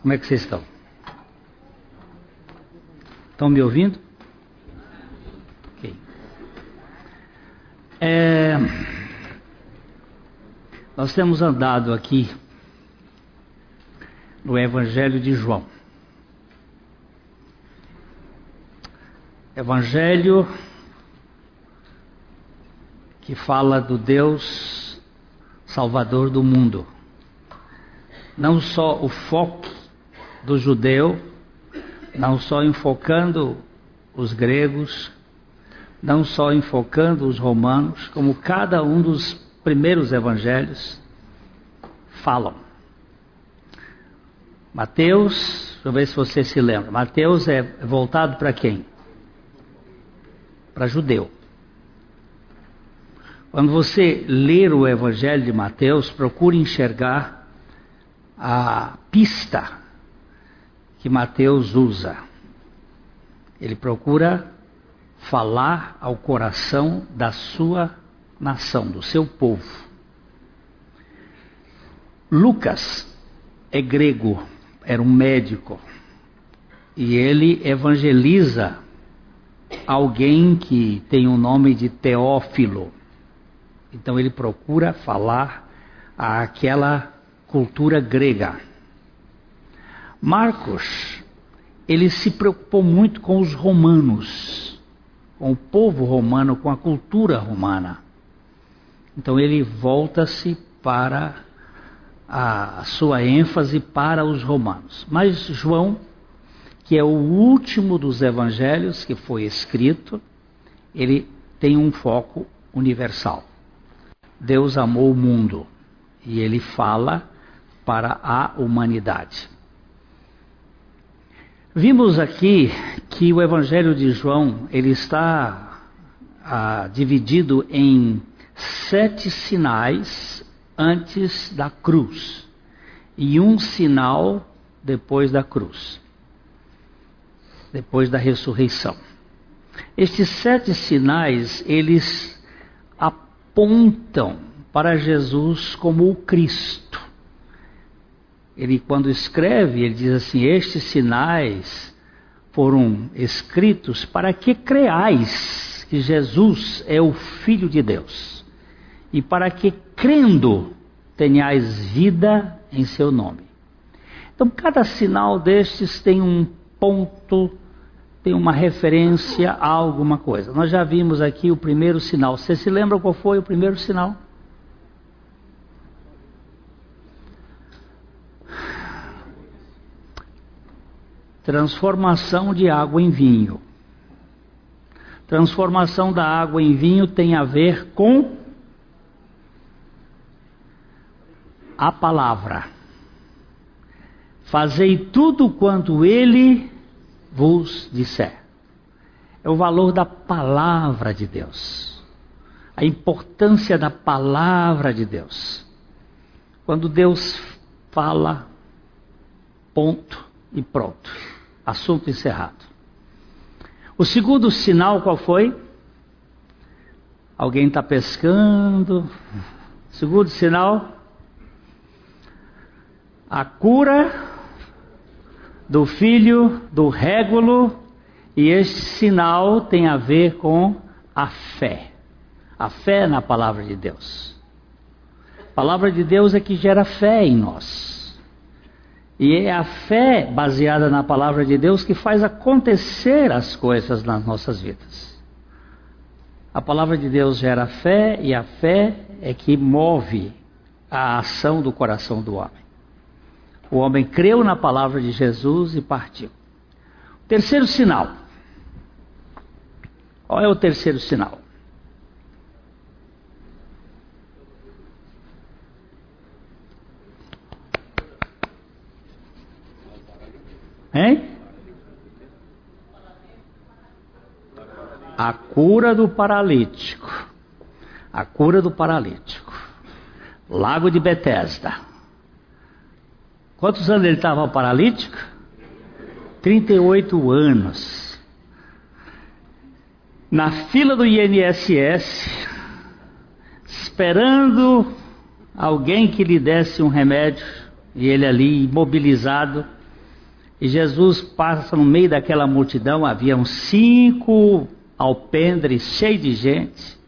Como é que vocês estão? Estão me ouvindo? Ok. É, nós temos andado aqui no Evangelho de João. Evangelho que fala do Deus Salvador do mundo. Não só o foco do judeu, não só enfocando os gregos, não só enfocando os romanos, como cada um dos primeiros evangelhos falam. Mateus, deixa eu ver se você se lembra. Mateus é voltado para quem? Para judeu. Quando você ler o Evangelho de Mateus, procure enxergar a pista que Mateus usa. Ele procura falar ao coração da sua nação, do seu povo. Lucas é grego, era um médico, e ele evangeliza alguém que tem o nome de Teófilo. Então ele procura falar àquela cultura grega. Marcos, ele se preocupou muito com os romanos, com o povo romano, com a cultura romana. Então ele volta-se para a sua ênfase para os romanos. Mas João, que é o último dos evangelhos que foi escrito, ele tem um foco universal. Deus amou o mundo e ele fala para a humanidade. Vimos aqui que o Evangelho de João ele está ah, dividido em sete sinais antes da cruz e um sinal depois da cruz, depois da ressurreição. Estes sete sinais eles apontam para Jesus como o Cristo. Ele, quando escreve, ele diz assim: Estes sinais foram escritos para que creais que Jesus é o Filho de Deus, e para que, crendo, tenhais vida em seu nome. Então, cada sinal destes tem um ponto tem uma referência a alguma coisa. Nós já vimos aqui o primeiro sinal. Você se lembra qual foi o primeiro sinal? Transformação de água em vinho. Transformação da água em vinho tem a ver com a palavra. Fazei tudo quanto ele vos disser. É o valor da palavra de Deus. A importância da palavra de Deus. Quando Deus fala, ponto e pronto. Assunto encerrado. O segundo sinal qual foi? Alguém está pescando. Segundo sinal, a cura do filho do régulo, e este sinal tem a ver com a fé. A fé na palavra de Deus. A palavra de Deus é que gera fé em nós. E é a fé baseada na palavra de Deus que faz acontecer as coisas nas nossas vidas. A palavra de Deus gera fé e a fé é que move a ação do coração do homem. O homem creu na palavra de Jesus e partiu. Terceiro sinal. Qual é o terceiro sinal? Hein? A cura do paralítico. A cura do paralítico. Lago de Betesda. Quantos anos ele estava paralítico? 38 anos. Na fila do INSS, esperando alguém que lhe desse um remédio, e ele ali imobilizado, E Jesus passa no meio daquela multidão, haviam cinco alpendres cheios de gente,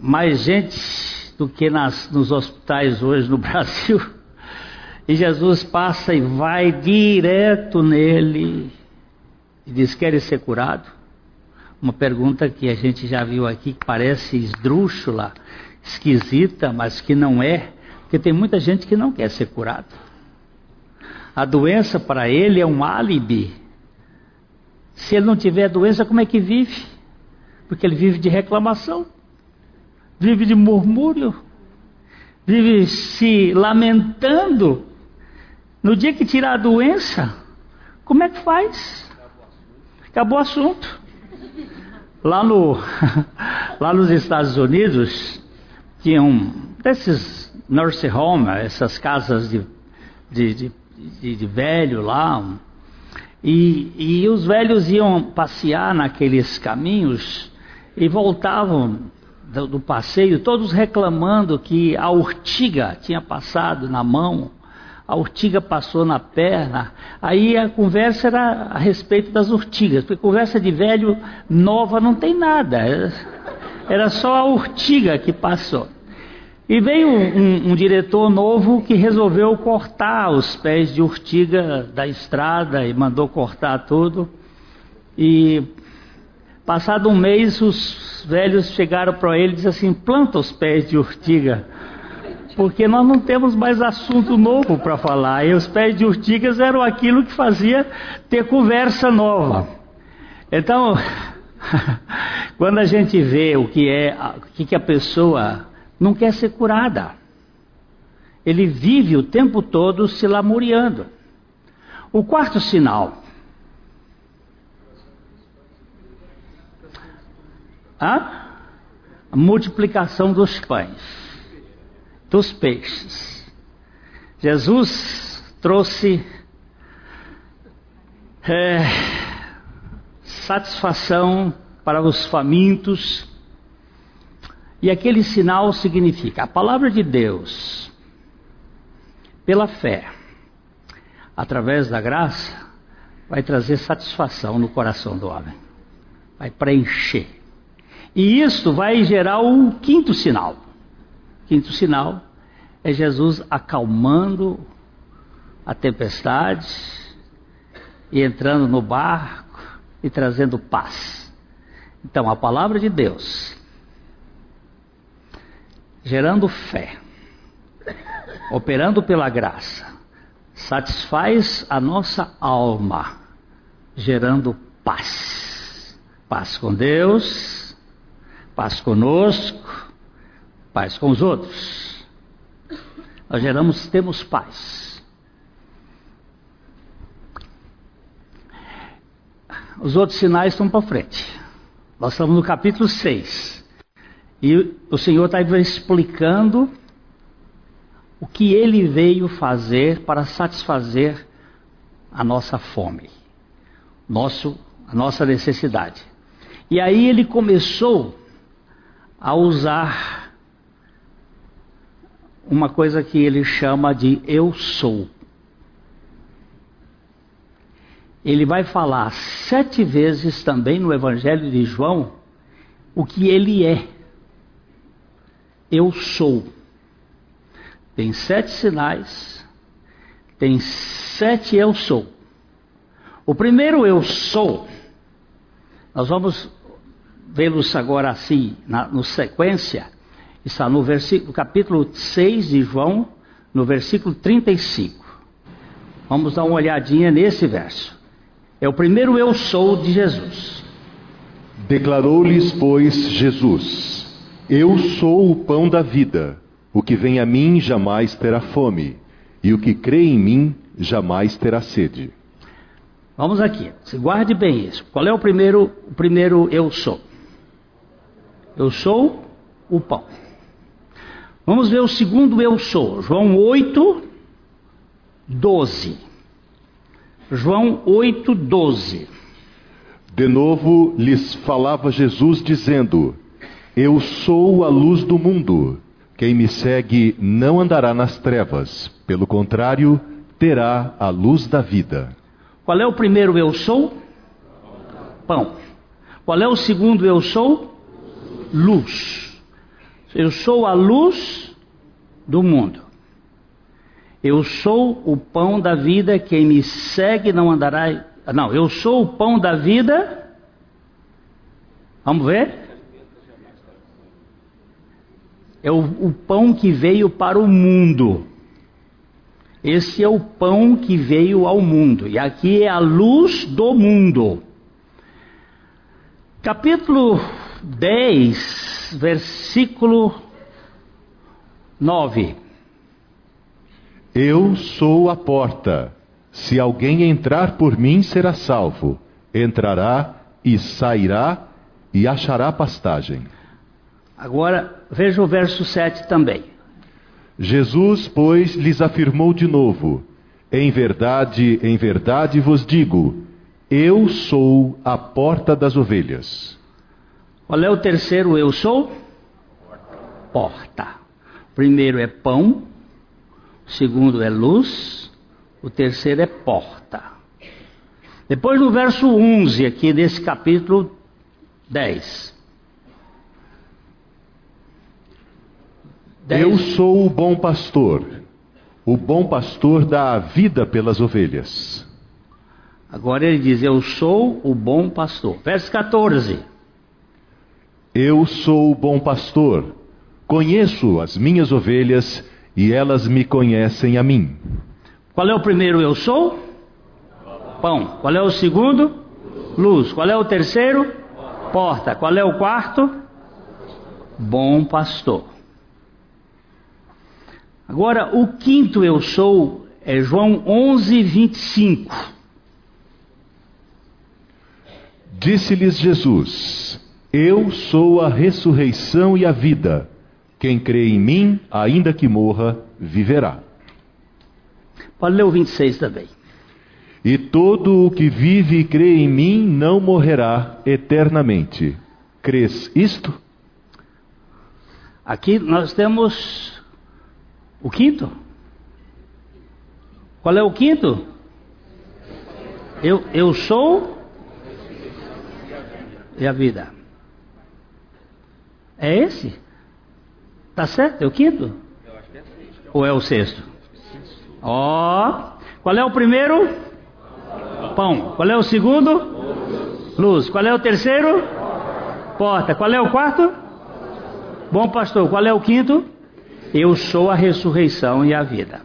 mais gente do que nas, nos hospitais hoje no Brasil. E Jesus passa e vai direto nele e diz: Queres ser curado? Uma pergunta que a gente já viu aqui que parece esdrúxula, esquisita, mas que não é, porque tem muita gente que não quer ser curado. A doença para ele é um álibi. Se ele não tiver doença, como é que vive? Porque ele vive de reclamação, vive de murmúrio, vive se lamentando. No dia que tirar a doença, como é que faz? Acabou o assunto. Lá, no, lá nos Estados Unidos, tinha um desses nursing home, essas casas de, de, de, de, de velho lá, e, e os velhos iam passear naqueles caminhos e voltavam do, do, passeio, todos reclamando que a urtiga tinha passado na mão, a urtiga passou na perna. Aí a conversa era a respeito das urtigas, porque conversa de velho nova não tem nada, era só a urtiga que passou. E veio um, um, diretor novo que resolveu cortar os pés de urtiga da estrada e mandou cortar tudo. E passado um mês, os velhos chegaram para ele e disseram assim: planta os pés de urtiga, porque nós não temos mais assunto novo para falar. E os pés de urtigas eram aquilo que fazia ter conversa nova. Então, quando a gente vê o que é, o que, que a pessoa não quer ser curada. Ele vive o tempo todo se lamuriando. O quarto sinal. A multiplicação dos pães, dos peixes. Jesus trouxe é, satisfação para os famintos, e aquele sinal significa a palavra de Deus, pela fé, através da graça, vai trazer satisfação no coração do homem, vai preencher. E isso vai gerar o quinto sinal. Quinto sinal é Jesus acalmando a tempestade e entrando no barco e trazendo paz. Então, a palavra de Deus gerando fé, operando pela graça, satisfaz a nossa alma, gerando paz. Paz com Deus, paz conosco, paz com os outros. Nós geramos, temos paz. Os outros sinais estão para frente. Nós estamos no capítulo 6. E o Senhor está explicando o que ele veio fazer para satisfazer a nossa fome, nosso, a nossa necessidade. E aí ele começou a usar uma coisa que ele chama de eu sou. Ele vai falar sete vezes também no Evangelho de João o que ele é eu sou. Tem sete sinais, tem sete eu sou. O primeiro eu sou, nós vamos vê-los agora assim, na no sequência, está no capítulo 6 de João, no versículo 35. Vamos dar uma olhadinha nesse verso. É o primeiro eu sou de Jesus. Declarou-lhes, pois, Jesus: eu sou o pão da vida. O que vem a mim jamais terá fome, e o que crê em mim jamais terá sede. Vamos aqui, guarde bem isso. Qual é o primeiro, o primeiro eu sou? Eu sou o pão. Vamos ver o segundo eu sou. João 8, 12. João 8, 12. De novo lhes falava Jesus, dizendo: eu sou a luz do mundo. Quem me segue não andará nas trevas, pelo contrário, terá a luz da vida. Qual é o primeiro eu sou? Pão. Qual é o segundo eu sou? Luz. Eu sou a luz do mundo. Eu sou o pão da vida, quem me segue não andará. Não, eu sou o pão da vida. Vamos ver? É o, o pão que veio para o mundo. Esse é o pão que veio ao mundo. E aqui é a luz do mundo. Capítulo 10, versículo 9. Eu sou a porta. Se alguém entrar por mim, será salvo. Entrará e sairá e achará pastagem. Agora veja o verso 7 também. Jesus, pois, lhes afirmou de novo: Em verdade, em verdade vos digo, eu sou a porta das ovelhas. Qual é o terceiro eu sou? Porta. Primeiro é pão, segundo é luz, o terceiro é porta. Depois no verso 11 aqui desse capítulo 10. Eu sou o bom pastor. O bom pastor dá a vida pelas ovelhas. Agora ele diz: Eu sou o bom pastor. Verso 14. Eu sou o bom pastor. Conheço as minhas ovelhas e elas me conhecem a mim. Qual é o primeiro eu sou? Pão. Qual é o segundo? Luz. Qual é o terceiro? Porta. Qual é o quarto? Bom pastor. Agora, o quinto eu sou é João 11, 25. Disse-lhes Jesus: Eu sou a ressurreição e a vida. Quem crê em mim, ainda que morra, viverá. Pode ler o 26 também. E todo o que vive e crê em mim não morrerá eternamente. Crês isto? Aqui nós temos o quinto? Qual é o quinto? Eu, eu sou e a vida. É esse? Tá certo? É o quinto? Ou é o sexto? Ó. Oh. Qual é o primeiro? Pão. Qual é o segundo? Luz. Qual é o terceiro? Porta. Qual é o quarto? Bom pastor. Qual é o quinto? Eu sou a ressurreição e a vida.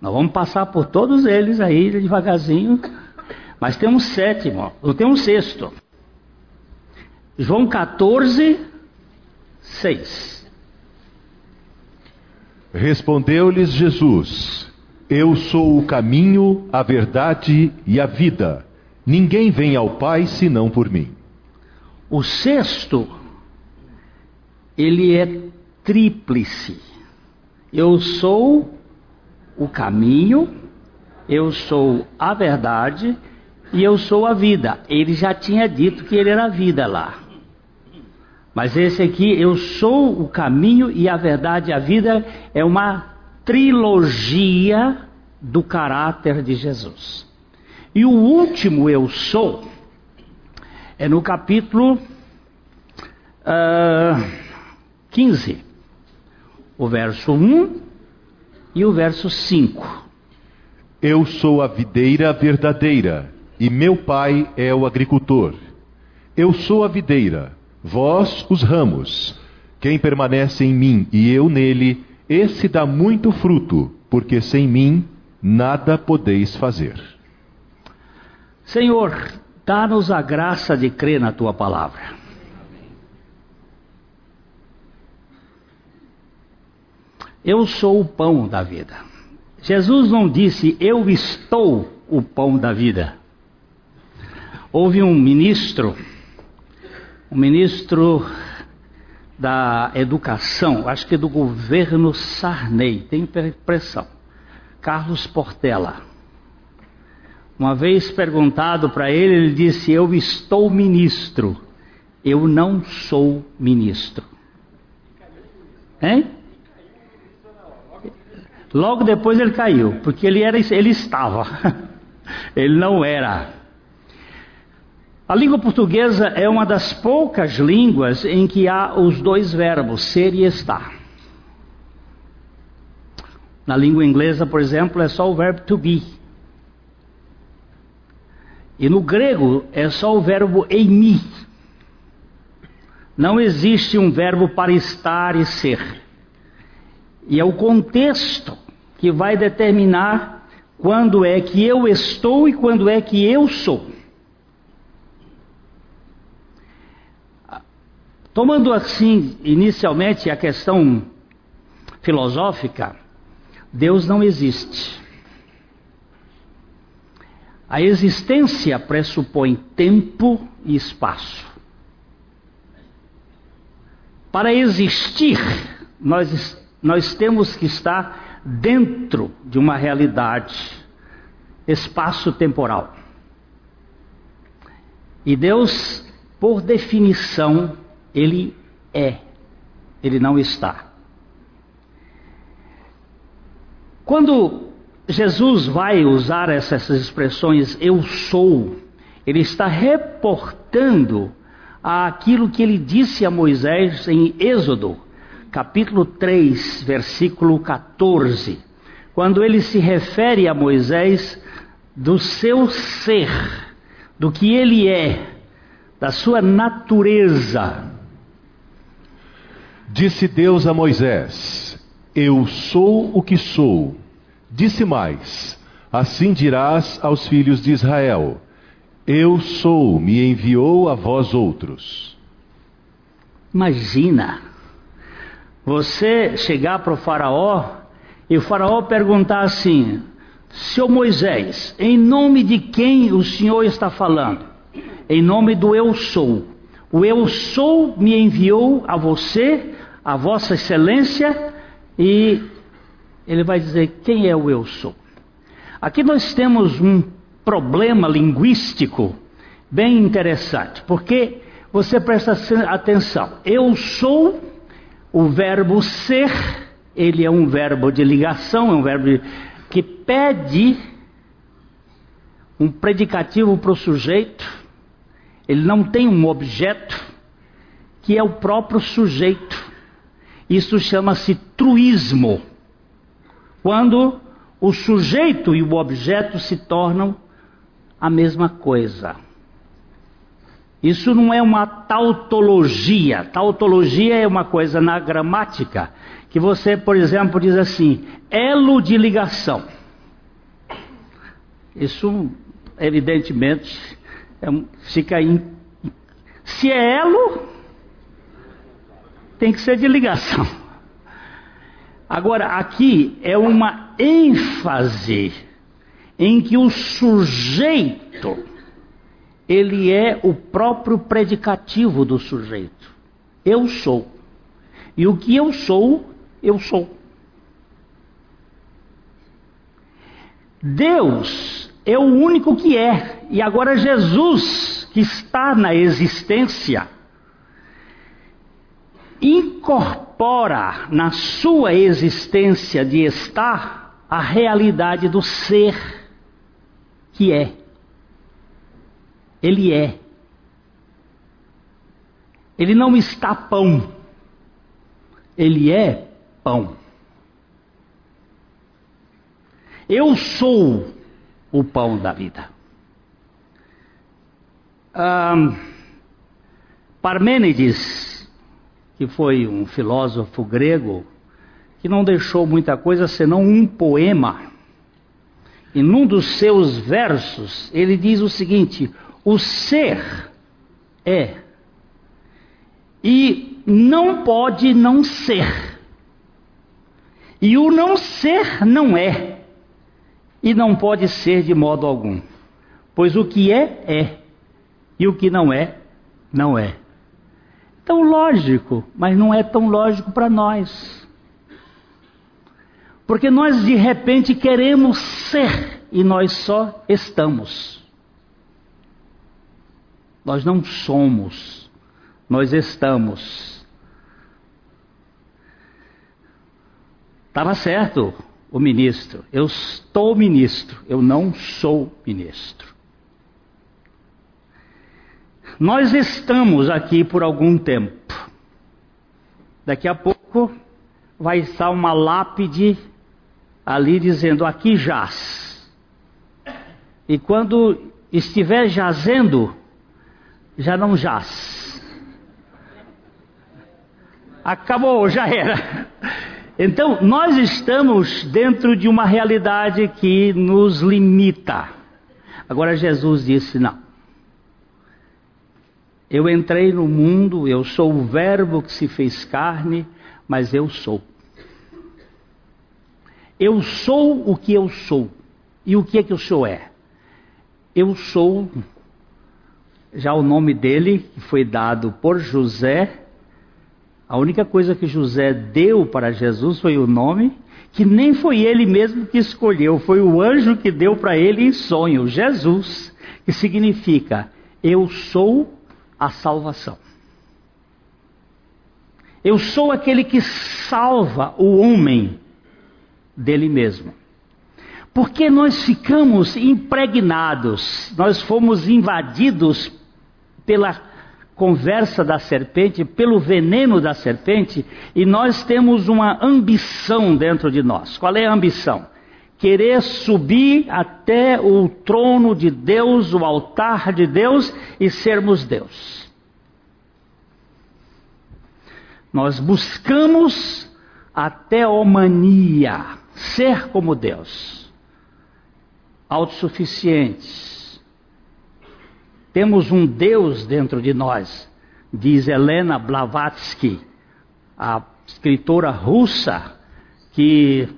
Nós vamos passar por todos eles aí devagarzinho, mas tem um sétimo, ou tem um sexto. João 14, 6. Respondeu-lhes Jesus: Eu sou o caminho, a verdade e a vida. Ninguém vem ao Pai senão por mim. O sexto, ele é tríplice. Eu sou o caminho, eu sou a verdade e eu sou a vida. Ele já tinha dito que ele era a vida lá. Mas esse aqui, eu sou o caminho e a verdade e a vida, é uma trilogia do caráter de Jesus. E o último eu sou é no capítulo uh, ah, 15, o verso 1 e o verso 5. Eu sou a videira verdadeira, e meu pai é o agricultor. Eu sou a videira, vós os ramos. Quem permanece em mim e eu nele, esse dá muito fruto, porque sem mim nada podeis fazer. Senhor, Dá-nos a graça de crer na tua palavra. Eu sou o pão da vida. Jesus não disse, eu estou o pão da vida. Houve um ministro, um ministro da educação, acho que do governo Sarney, tem impressão, Carlos Portela. Uma vez perguntado para ele, ele disse: Eu estou ministro, eu não sou ministro. Hein? Logo depois ele caiu, porque ele era ele estava. ele não era. A língua portuguesa é uma das poucas línguas em que há os dois verbos, ser e estar. Na língua inglesa, por exemplo, é só o verbo to be. E no grego é só o verbo eimi. Não existe um verbo para estar e ser. E é o contexto que vai determinar quando é que eu estou e quando é que eu sou. Tomando assim, inicialmente, a questão filosófica, Deus não existe. A existência pressupõe tempo e espaço. Para existir, nós, nós temos que estar dentro de uma realidade espaço-temporal. E Deus, por definição, ele é, ele não está. Quando Jesus vai usar essas expressões eu sou, ele está reportando aquilo que ele disse a Moisés em Êxodo, capítulo 3, versículo 14, quando ele se refere a Moisés do seu ser, do que ele é, da sua natureza. Disse Deus a Moisés: Eu sou o que sou. Disse mais: Assim dirás aos filhos de Israel: Eu sou, me enviou a vós outros. Imagina você chegar para o Faraó e o Faraó perguntar assim: Seu Moisés, em nome de quem o Senhor está falando? Em nome do Eu sou. O Eu sou me enviou a você a Vossa Excelência, e ele vai dizer: Quem é o eu sou? Aqui nós temos um problema linguístico bem interessante, porque você presta atenção, eu sou o verbo ser, ele é um verbo de ligação, é um verbo que pede um predicativo para o sujeito, ele não tem um objeto, que é o próprio sujeito. Isso chama-se truísmo. Quando o sujeito e o objeto se tornam a mesma coisa. Isso não é uma tautologia. Tautologia é uma coisa na gramática que você, por exemplo, diz assim: elo de ligação. Isso, evidentemente, é, fica em. Se é elo, tem que ser de ligação. Agora, aqui é uma ênfase em que o sujeito, ele é o próprio predicativo do sujeito. Eu sou. E o que eu sou, eu sou. Deus é o único que é. E agora Jesus, que está na existência, incorpora na sua existência de estar a realidade do ser que é. Ele é. Ele não está pão. Ele é pão. Eu sou o pão da vida. Um, Parmênides que foi um filósofo grego, que não deixou muita coisa senão um poema. E num dos seus versos, ele diz o seguinte: o ser é, e não pode não ser, e o não ser não é, e não pode ser de modo algum, pois o que é, é, e o que não é, não é tão lógico, mas não é tão lógico para nós. Porque nós de repente queremos ser e nós só estamos. Nós não somos, nós estamos. Estava certo o ministro. Eu estou ministro, eu não sou ministro. Nós estamos aqui por algum tempo. Daqui a pouco vai estar uma lápide ali dizendo: aqui jaz. E quando estiver jazendo, já não jaz. Acabou, já era. Então, nós estamos dentro de uma realidade que nos limita. Agora, Jesus disse: não. Eu entrei no mundo, eu sou o Verbo que se fez carne, mas eu sou. Eu sou o que eu sou. E o que é que o Senhor é? Eu sou, já o nome dele, que foi dado por José, a única coisa que José deu para Jesus foi o nome, que nem foi ele mesmo que escolheu, foi o anjo que deu para ele em sonho, Jesus, que significa eu sou a salvação. Eu sou aquele que salva o homem dele mesmo. Porque nós ficamos impregnados, nós fomos invadidos pela conversa da serpente, pelo veneno da serpente, e nós temos uma ambição dentro de nós. Qual é a ambição? Querer subir até o trono de Deus, o altar de Deus e sermos Deus. Nós buscamos a teomania, ser como Deus, autossuficientes temos um Deus dentro de nós, diz Helena Blavatsky, a escritora russa, que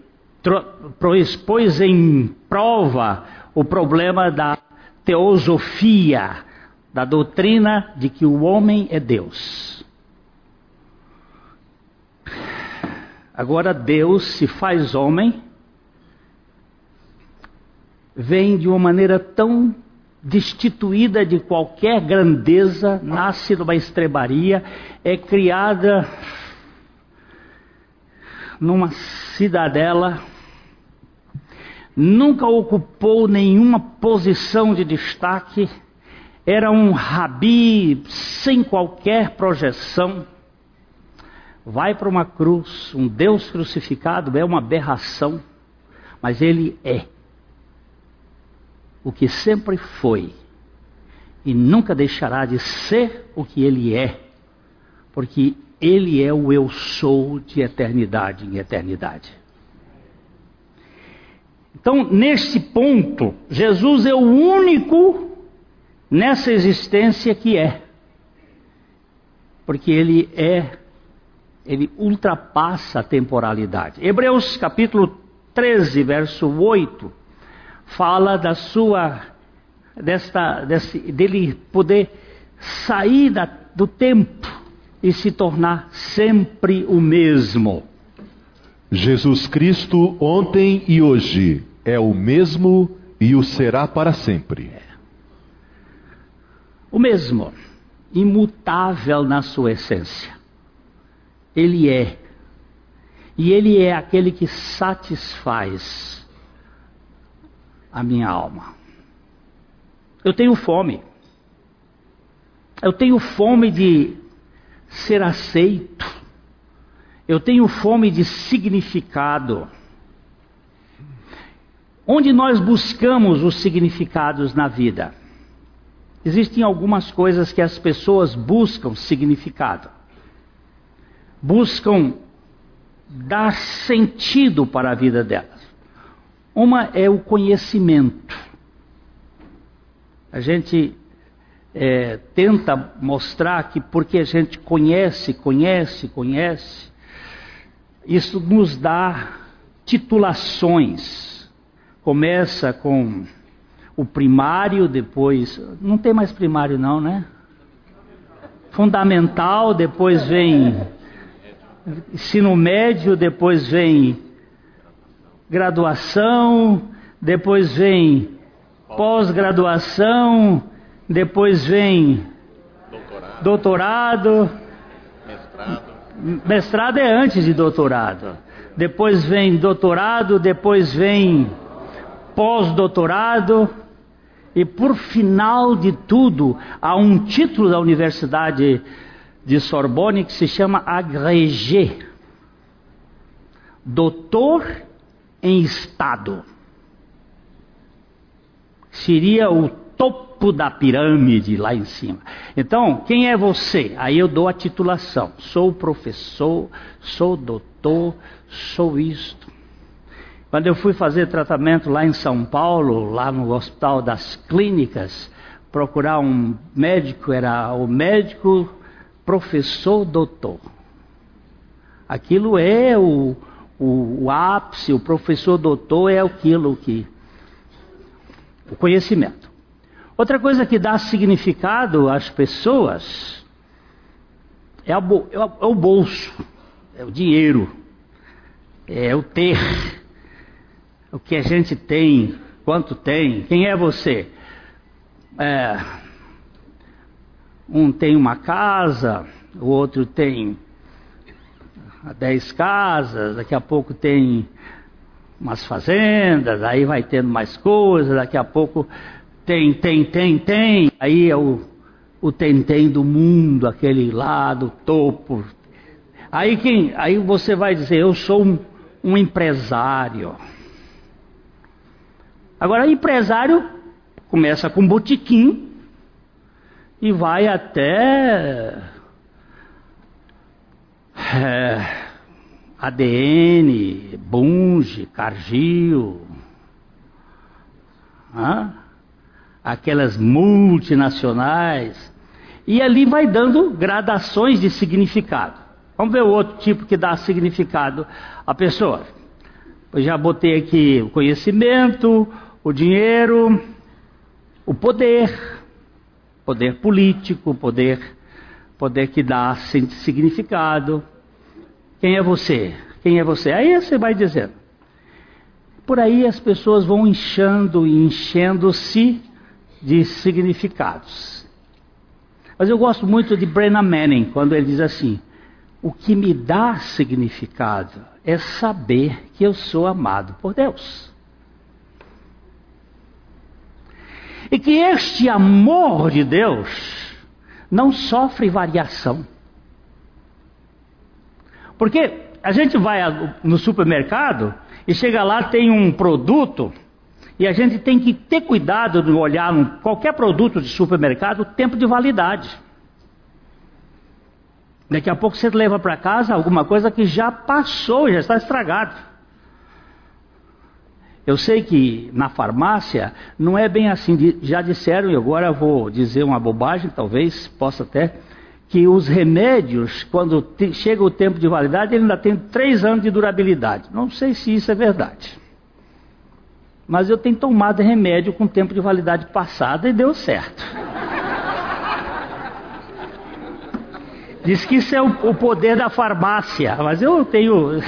expôs em prova o problema da teosofia, da doutrina de que o homem é Deus. Agora Deus se faz homem, vem de uma maneira tão destituída de qualquer grandeza, nasce numa estrebaria, é criada numa cidadela, nunca ocupou nenhuma posição de destaque, era um rabi sem qualquer projeção. Vai para uma cruz, um Deus crucificado é uma aberração, mas ele é o que sempre foi e nunca deixará de ser o que ele é, porque ele é o eu sou de eternidade em eternidade. Então, neste ponto, Jesus é o único nessa existência que é. Porque ele é, ele ultrapassa a temporalidade. Hebreus capítulo 13, verso 8, fala da sua, desta, desse, dele poder sair da, do tempo e se tornar sempre o mesmo. Jesus Cristo, ontem e hoje, é o mesmo e o será para sempre. É. O mesmo, imutável na sua essência. Ele é. E ele é aquele que satisfaz a minha alma. Eu tenho fome. Eu tenho fome de ser aceito. Eu tenho fome de significado. Onde nós buscamos os significados na vida? Existem algumas coisas que as pessoas buscam significado. Buscam dar sentido para a vida delas. Uma é o conhecimento. A gente é, tenta mostrar que porque a gente conhece, conhece, conhece, isso nos dá titulações. Começa com o primário, depois. Não tem mais primário, não, né? Fundamental, depois vem ensino médio, depois vem graduação, depois vem pós-graduação, depois vem doutorado, doutorado mestrado. mestrado é antes de doutorado. depois vem doutorado, depois vem pós-doutorado, e por final de tudo, há um título da Universidade de Sorbonne que se chama agrégé doutor em Estado. Seria o topo da pirâmide lá em cima. Então, quem é você? Aí eu dou a titulação. Sou professor, sou doutor, sou isto. Quando eu fui fazer tratamento lá em São Paulo, lá no Hospital das Clínicas, procurar um médico, era o médico professor doutor. Aquilo é o, o, o ápice, o professor doutor é aquilo que. o conhecimento. Outra coisa que dá significado às pessoas é, a, é, é o bolso, é o dinheiro, é o ter, o que a gente tem, quanto tem, quem é você? É, um tem uma casa, o outro tem dez casas, daqui a pouco tem umas fazendas, aí vai tendo mais coisas, daqui a pouco tem, tem, tem, tem, aí é o, o tem-tem do mundo, aquele lá do topo. Aí, quem, aí você vai dizer, eu sou um, um empresário. Agora, empresário começa com botiquim e vai até é, ADN, Bunge, Cargill, aquelas multinacionais, e ali vai dando gradações de significado. Vamos ver o outro tipo que dá significado à pessoa. Eu já botei aqui o conhecimento, o dinheiro, o poder, poder político, poder poder que dá significado. Quem é você? Quem é você? Aí você vai dizendo. Por aí as pessoas vão inchando e enchendo-se de significados. Mas eu gosto muito de Brennan Manning quando ele diz assim: o que me dá significado é saber que eu sou amado por Deus. E que este amor de Deus não sofre variação. Porque a gente vai no supermercado e chega lá, tem um produto, e a gente tem que ter cuidado de olhar qualquer produto de supermercado, o tempo de validade. Daqui a pouco você leva para casa alguma coisa que já passou, já está estragado. Eu sei que na farmácia não é bem assim. Já disseram, e agora vou dizer uma bobagem, talvez possa até, que os remédios, quando chega o tempo de validade, ele ainda tem três anos de durabilidade. Não sei se isso é verdade. Mas eu tenho tomado remédio com tempo de validade passada e deu certo. Diz que isso é o poder da farmácia, mas eu tenho.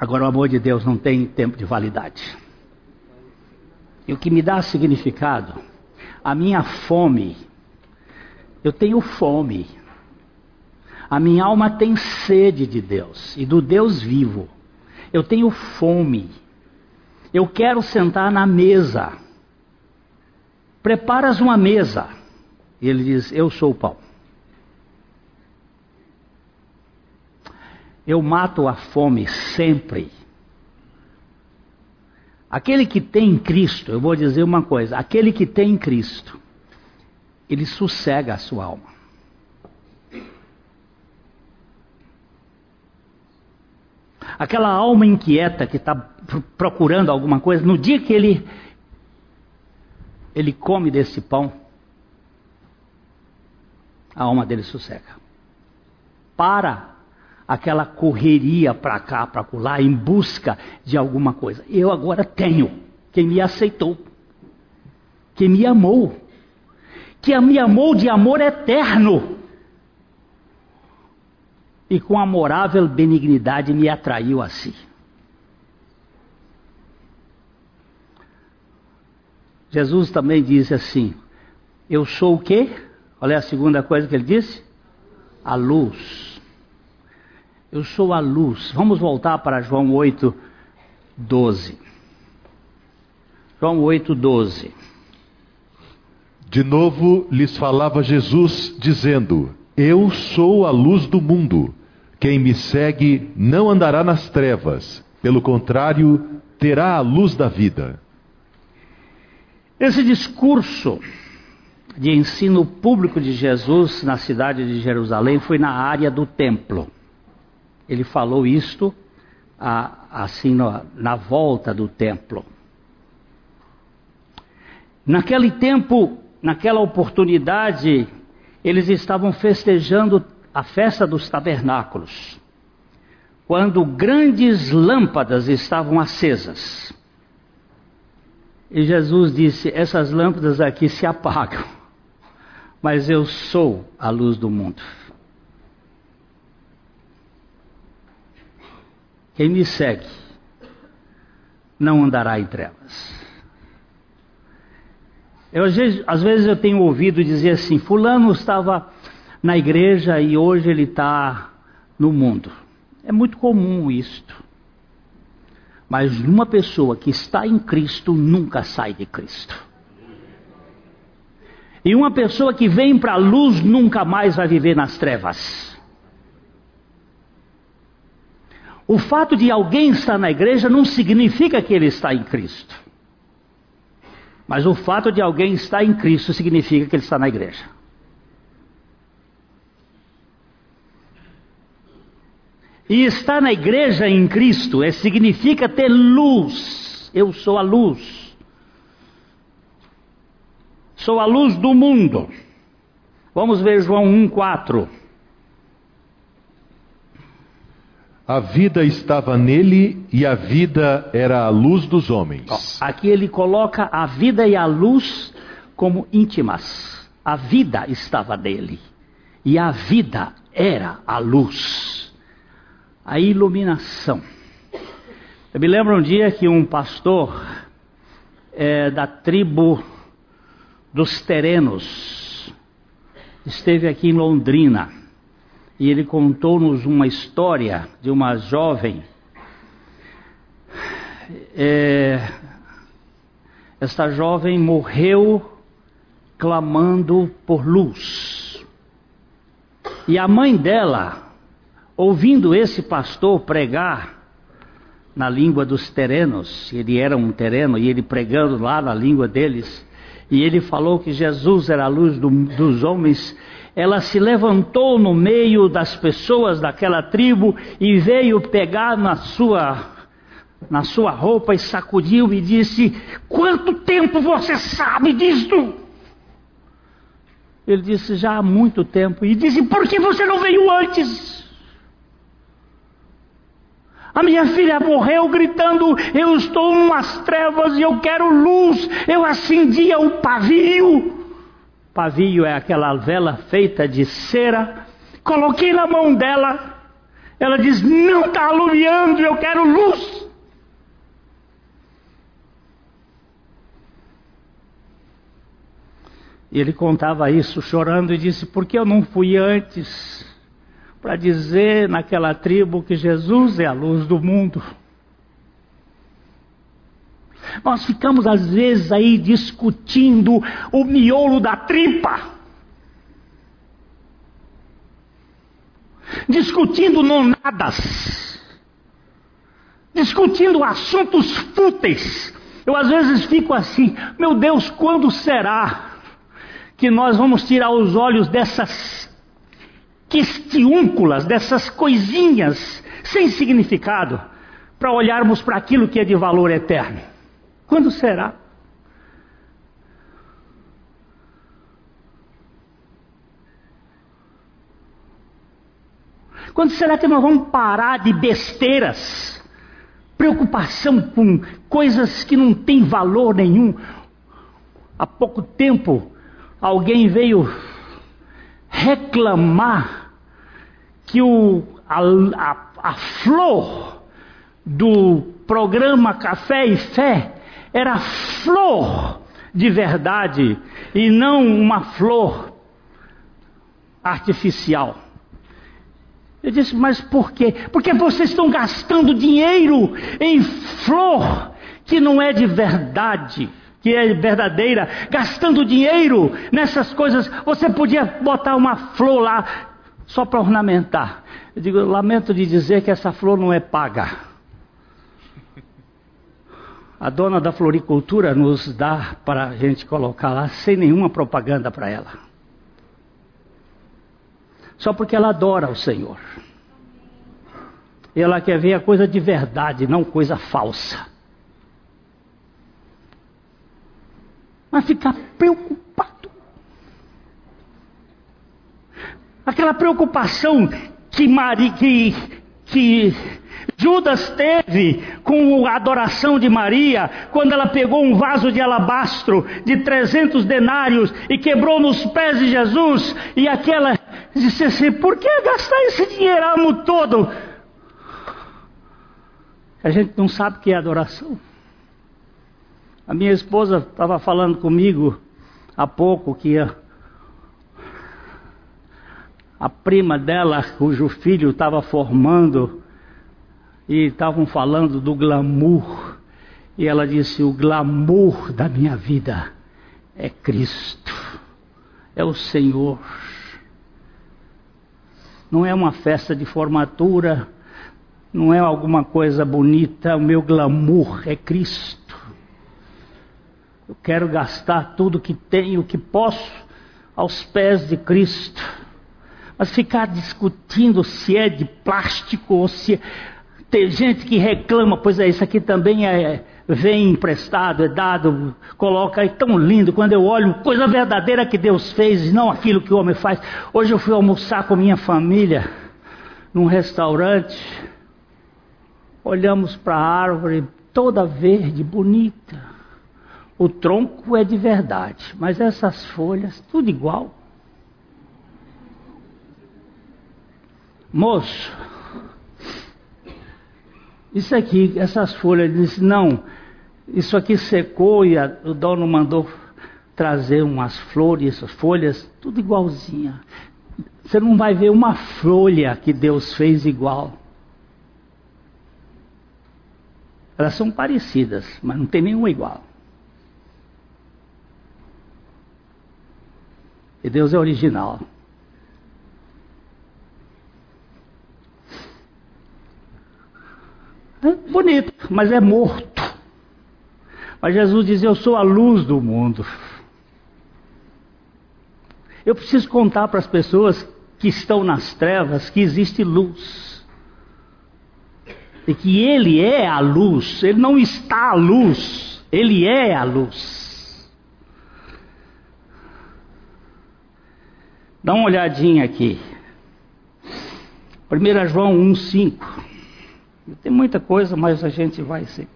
Agora, o amor de Deus não tem tempo de validade. E o que me dá significado, a minha fome, eu tenho fome. A minha alma tem sede de Deus e do Deus vivo. Eu tenho fome. Eu quero sentar na mesa. Preparas uma mesa. E ele diz: Eu sou o pão. Eu mato a fome sempre. Aquele que tem Cristo, eu vou dizer uma coisa: aquele que tem Cristo, ele sossega a sua alma. Aquela alma inquieta que está procurando alguma coisa, no dia que ele ele come desse pão, a alma dele sossega. Para aquela correria para cá, para lá, em busca de alguma coisa. Eu agora tenho quem me aceitou, quem me amou, que me amou de amor eterno. E com amorável benignidade me atraiu a si. Jesus também diz assim: Eu sou o quê? É a segunda coisa que ele disse? A luz. Eu sou a luz. Vamos voltar para João 8, 12. João 8, 12. De novo lhes falava Jesus, dizendo: Eu sou a luz do mundo. Quem me segue não andará nas trevas, pelo contrário, terá a luz da vida. Esse discurso de ensino público de Jesus na cidade de Jerusalém foi na área do templo. Ele falou isto assim na volta do templo. Naquele tempo, naquela oportunidade, eles estavam festejando a festa dos tabernáculos, quando grandes lâmpadas estavam acesas. E Jesus disse: Essas lâmpadas aqui se apagam, mas eu sou a luz do mundo. Quem me segue não andará em trevas. Eu, às, vezes, eu tenho ouvido dizer assim: Fulano estava na igreja e hoje ele está no mundo. É muito comum isto. Mas uma pessoa que está em Cristo nunca sai de Cristo. E uma pessoa que vem para a luz nunca mais vai viver nas trevas. O fato de alguém estar na igreja não significa que ele está em Cristo. Mas o fato de alguém estar em Cristo significa que ele está na igreja. E estar na igreja em Cristo é, significa ter luz. Eu sou a luz. Sou a luz do mundo. Vamos ver João 1,4. A vida estava nele e a vida era a luz dos homens. Aqui ele coloca a vida e a luz como íntimas. A vida estava nele e a vida era a luz a iluminação. Eu me lembro um dia que um pastor é, da tribo dos Terenos esteve aqui em Londrina e ele contou-nos uma história de uma jovem. É, esta jovem morreu clamando por luz. E a mãe dela ouvindo esse pastor pregar na língua dos terenos, ele era um tereno e ele pregando lá na língua deles, e ele falou que Jesus era a luz do, dos homens. Ela se levantou no meio das pessoas daquela tribo e veio pegar na sua na sua roupa e sacudiu e disse: Quanto tempo você sabe disto? Ele disse: Já há muito tempo. E disse: Por que você não veio antes? A minha filha morreu gritando: Eu estou umas trevas e eu quero luz. Eu acendia o pavio. Pavio é aquela vela feita de cera. Coloquei na mão dela. Ela diz: Não está alumiando, eu quero luz. E ele contava isso chorando e disse: Por que eu não fui antes? para dizer naquela tribo que Jesus é a luz do mundo. Nós ficamos às vezes aí discutindo o miolo da tripa. Discutindo nonadas. Discutindo assuntos fúteis. Eu às vezes fico assim, meu Deus, quando será que nós vamos tirar os olhos dessas questiúnculas, dessas coisinhas sem significado, para olharmos para aquilo que é de valor eterno. Quando será? Quando será que nós vamos parar de besteiras? Preocupação com coisas que não têm valor nenhum. Há pouco tempo, alguém veio reclamar que o, a, a, a flor do programa Café e Fé era flor de verdade e não uma flor artificial. Eu disse, mas por quê? Porque vocês estão gastando dinheiro em flor que não é de verdade, que é verdadeira, gastando dinheiro nessas coisas. Você podia botar uma flor lá só para ornamentar. Eu digo, lamento de dizer que essa flor não é paga. A dona da floricultura nos dá para a gente colocar lá sem nenhuma propaganda para ela. Só porque ela adora o Senhor. Ela quer ver a coisa de verdade, não coisa falsa. Mas ficar preocupado. Aquela preocupação que, Maria, que, que Judas teve com a adoração de Maria, quando ela pegou um vaso de alabastro de 300 denários e quebrou nos pés de Jesus, e aquela disse assim: por que gastar esse dinheiramo todo? A gente não sabe o que é adoração. A minha esposa estava falando comigo há pouco que a, a prima dela, cujo filho estava formando, e estavam falando do glamour. E ela disse: O glamour da minha vida é Cristo, é o Senhor. Não é uma festa de formatura, não é alguma coisa bonita, o meu glamour é Cristo. Eu quero gastar tudo que tenho, que posso, aos pés de Cristo. Mas ficar discutindo se é de plástico ou se é tem gente que reclama, pois é, isso aqui também é, vem emprestado, é dado, coloca, é tão lindo. Quando eu olho, coisa verdadeira que Deus fez, não aquilo que o homem faz. Hoje eu fui almoçar com minha família num restaurante. Olhamos para a árvore toda verde, bonita. O tronco é de verdade, mas essas folhas, tudo igual. Moço, isso aqui, essas folhas, ele disse, não, isso aqui secou e a, o dono mandou trazer umas flores, essas folhas, tudo igualzinha. Você não vai ver uma folha que Deus fez igual. Elas são parecidas, mas não tem nenhuma igual. E Deus é original. É bonito, mas é morto. Mas Jesus diz: Eu sou a luz do mundo. Eu preciso contar para as pessoas que estão nas trevas que existe luz. E que Ele é a luz, Ele não está a luz, Ele é a luz. Dá uma olhadinha aqui. 1 João 1,5. Tem muita coisa, mas a gente vai ser.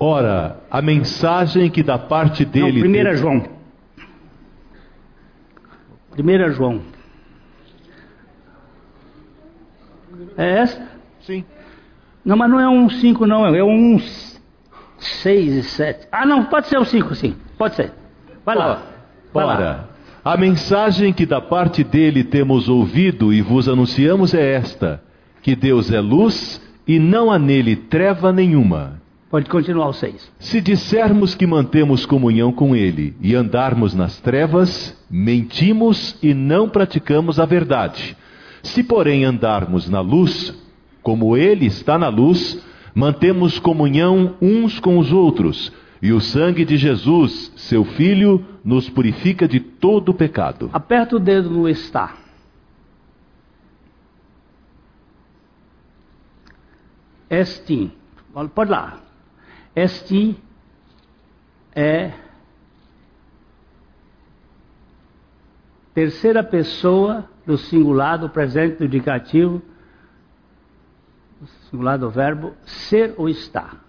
Ora, a mensagem que da parte dele. Não, 1 João. 1 João. É essa? Sim. Não, mas não é um 5, não, é um 6 e 7. Ah, não, pode ser o 5, sim. Pode ser. Vai lá. Vai Ora, lá. A mensagem que da parte dele temos ouvido e vos anunciamos é esta: que Deus é luz e não há nele treva nenhuma. Pode continuar o 6. Se dissermos que mantemos comunhão com ele e andarmos nas trevas, mentimos e não praticamos a verdade. Se, porém, andarmos na luz, como ele está na luz, mantemos comunhão uns com os outros e o sangue de Jesus, seu Filho, nos purifica de todo pecado. Aperta o dedo no está. Este, pode lá. Este é terceira pessoa do singular, do presente, do indicativo, singular do verbo ser ou estar.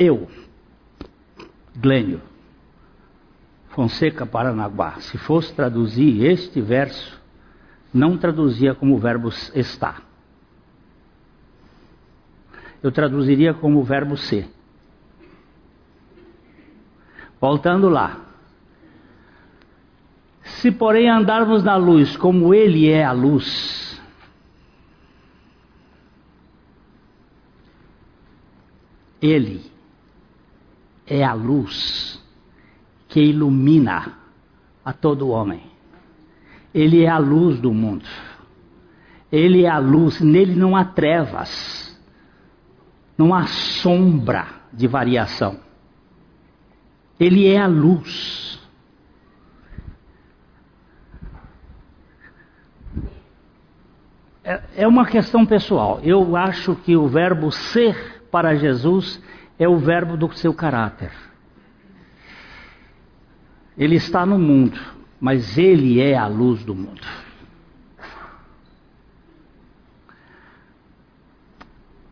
Eu, Glênio, Fonseca Paranaguá, se fosse traduzir este verso, não traduzia como o verbo está. Eu traduziria como o verbo ser. Voltando lá. Se, porém, andarmos na luz como Ele é a luz, Ele é a luz que ilumina a todo homem. Ele é a luz do mundo. Ele é a luz, nele não há trevas, não há sombra de variação. Ele é a luz. É, é uma questão pessoal. Eu acho que o verbo ser para Jesus é o verbo do seu caráter. Ele está no mundo, mas ele é a luz do mundo.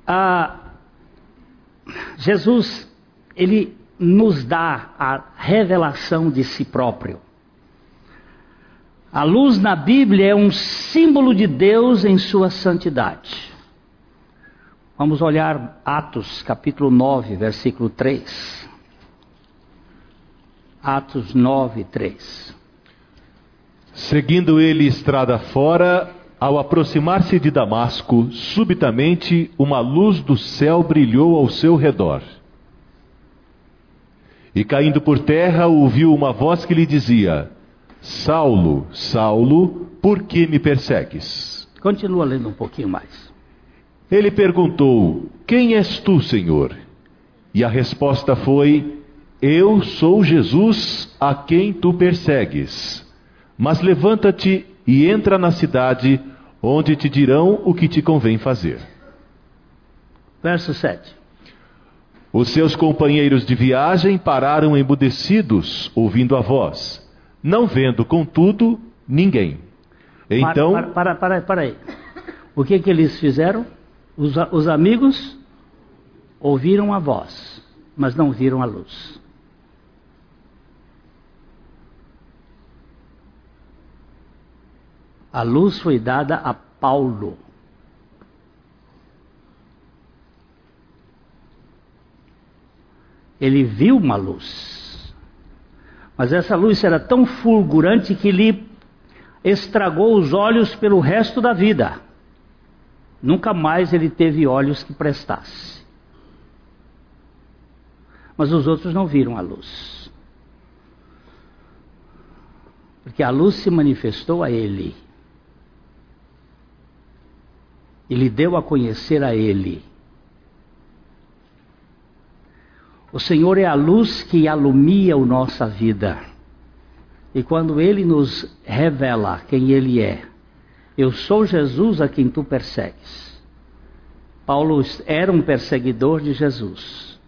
Ah, Jesus, ele nos dá a revelação de si próprio. A luz na Bíblia é um símbolo de Deus em sua santidade. Vamos olhar Atos capítulo 9, versículo 3. Atos 9, 3. Seguindo ele estrada fora, ao aproximar-se de Damasco, subitamente uma luz do céu brilhou ao seu redor. E caindo por terra, ouviu uma voz que lhe dizia: Saulo, Saulo, por que me persegues? Continua lendo um pouquinho mais. Ele perguntou: Quem és tu, Senhor? E a resposta foi: Eu sou Jesus a quem tu persegues. Mas levanta-te e entra na cidade, onde te dirão o que te convém fazer. Verso 7. Os seus companheiros de viagem pararam embudecidos, ouvindo a voz, não vendo, contudo, ninguém. Então. Para, para, para, para aí. O que, que eles fizeram? Os, os amigos ouviram a voz, mas não viram a luz. A luz foi dada a Paulo. Ele viu uma luz. Mas essa luz era tão fulgurante que lhe estragou os olhos pelo resto da vida. Nunca mais ele teve olhos que prestasse. Mas os outros não viram a luz. Porque a luz se manifestou a ele e lhe deu a conhecer a Ele. O Senhor é a luz que alumia a nossa vida. E quando Ele nos revela quem Ele é, eu sou Jesus a quem tu persegues. Paulo era um perseguidor de Jesus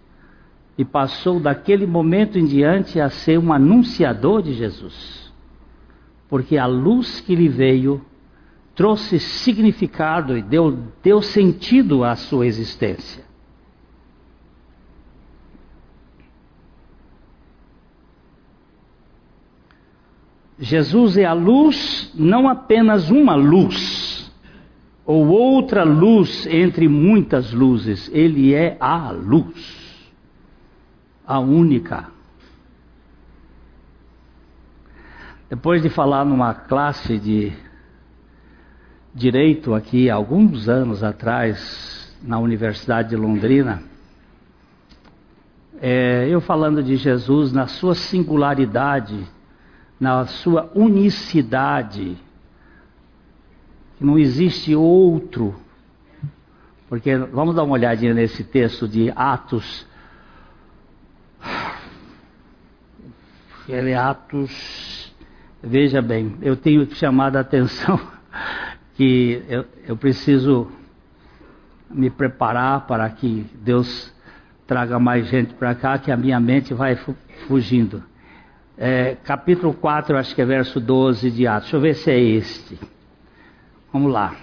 e passou daquele momento em diante a ser um anunciador de Jesus, porque a luz que lhe veio trouxe significado e deu, deu sentido à sua existência. Jesus é a luz, não apenas uma luz, ou outra luz entre muitas luzes, ele é a luz, a única. Depois de falar numa classe de direito aqui alguns anos atrás na Universidade de Londrina. É, eu falando de Jesus na sua singularidade, na sua unicidade, que não existe outro. Porque vamos dar uma olhadinha nesse texto de Atos. Ele é Atos. Veja bem, eu tenho chamado a atenção que eu, eu preciso me preparar para que Deus traga mais gente para cá, que a minha mente vai fugindo. É, capítulo 4, acho que é verso 12 de Atos. Deixa eu ver se é este. Vamos lá.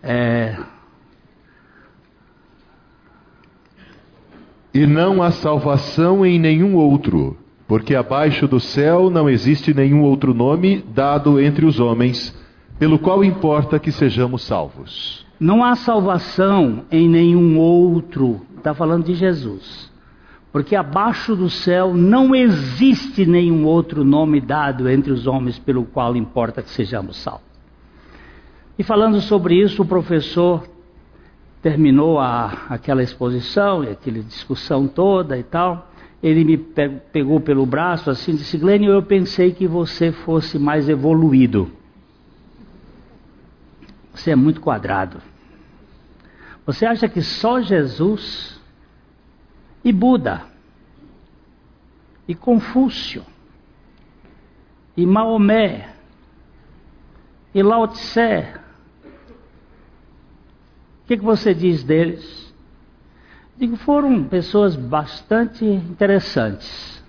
É... E não há salvação em nenhum outro, porque abaixo do céu não existe nenhum outro nome dado entre os homens pelo qual importa que sejamos salvos. Não há salvação em nenhum outro, está falando de Jesus. Porque abaixo do céu não existe nenhum outro nome dado entre os homens pelo qual importa que sejamos salvos. E falando sobre isso, o professor terminou a, aquela exposição, aquela discussão toda e tal. Ele me pegou pelo braço assim e disse: Glênio, eu pensei que você fosse mais evoluído. Você é muito quadrado. Você acha que só Jesus e Buda e Confúcio e Maomé e Lao Tse o que, que você diz deles? Digo, foram pessoas bastante interessantes.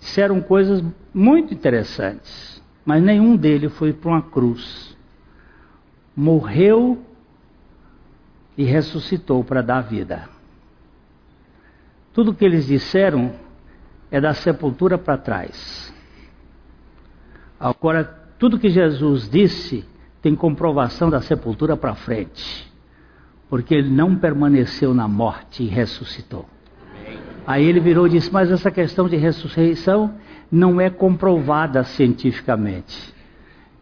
Disseram coisas muito interessantes, mas nenhum deles foi para uma cruz. Morreu e ressuscitou para dar vida. Tudo que eles disseram é da sepultura para trás. Agora, tudo que Jesus disse tem comprovação da sepultura para frente, porque ele não permaneceu na morte e ressuscitou. Aí ele virou e disse: Mas essa questão de ressurreição não é comprovada cientificamente.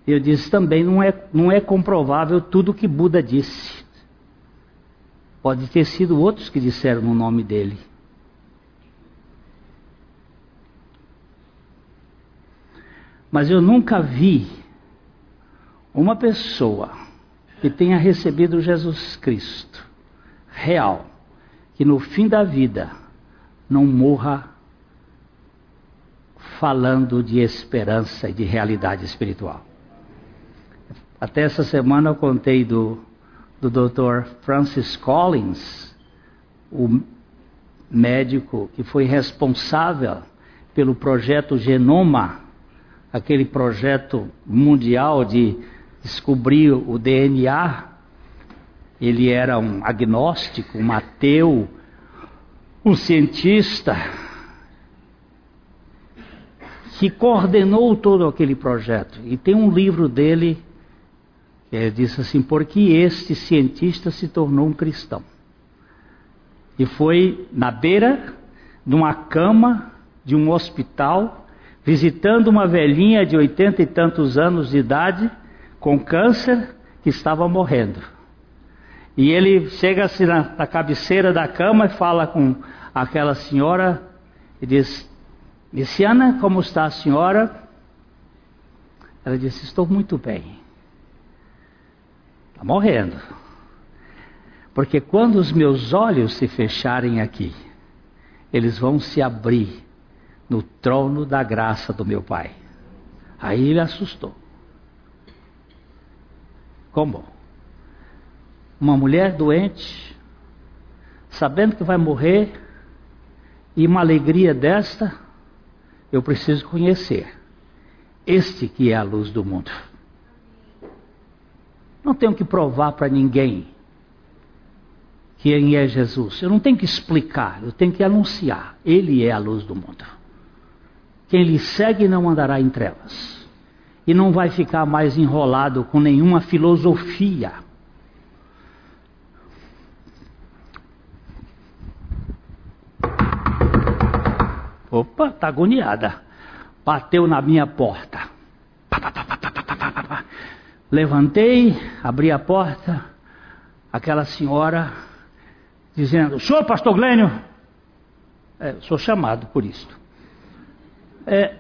Eu disse também: não é, não é comprovável tudo que Buda disse. Pode ter sido outros que disseram no nome dele. Mas eu nunca vi uma pessoa que tenha recebido Jesus Cristo, real, que no fim da vida não morra falando de esperança e de realidade espiritual. Até essa semana eu contei do, do Dr. Francis Collins, o médico que foi responsável pelo projeto Genoma, aquele projeto mundial de descobriu o DNA, ele era um agnóstico, um ateu, um cientista, que coordenou todo aquele projeto. E tem um livro dele que ele disse assim: por que este cientista se tornou um cristão? E foi na beira de uma cama de um hospital, visitando uma velhinha de oitenta e tantos anos de idade com câncer que estava morrendo. E ele chega-se na, na cabeceira da cama e fala com aquela senhora e diz: Luciana, como está a senhora? Ela disse: Estou muito bem. Está morrendo. Porque quando os meus olhos se fecharem aqui, eles vão se abrir no trono da graça do meu Pai. Aí ele assustou. Como? Uma mulher doente, sabendo que vai morrer, e uma alegria desta, eu preciso conhecer este que é a luz do mundo. Não tenho que provar para ninguém quem é Jesus. Eu não tenho que explicar, eu tenho que anunciar. Ele é a luz do mundo. Quem lhe segue não andará em trevas e não vai ficar mais enrolado com nenhuma filosofia. Opa, tá agoniada. Bateu na minha porta. Levantei, abri a porta. Aquela senhora dizendo: Senhor Pastor Glênio, é, sou chamado por isto. É,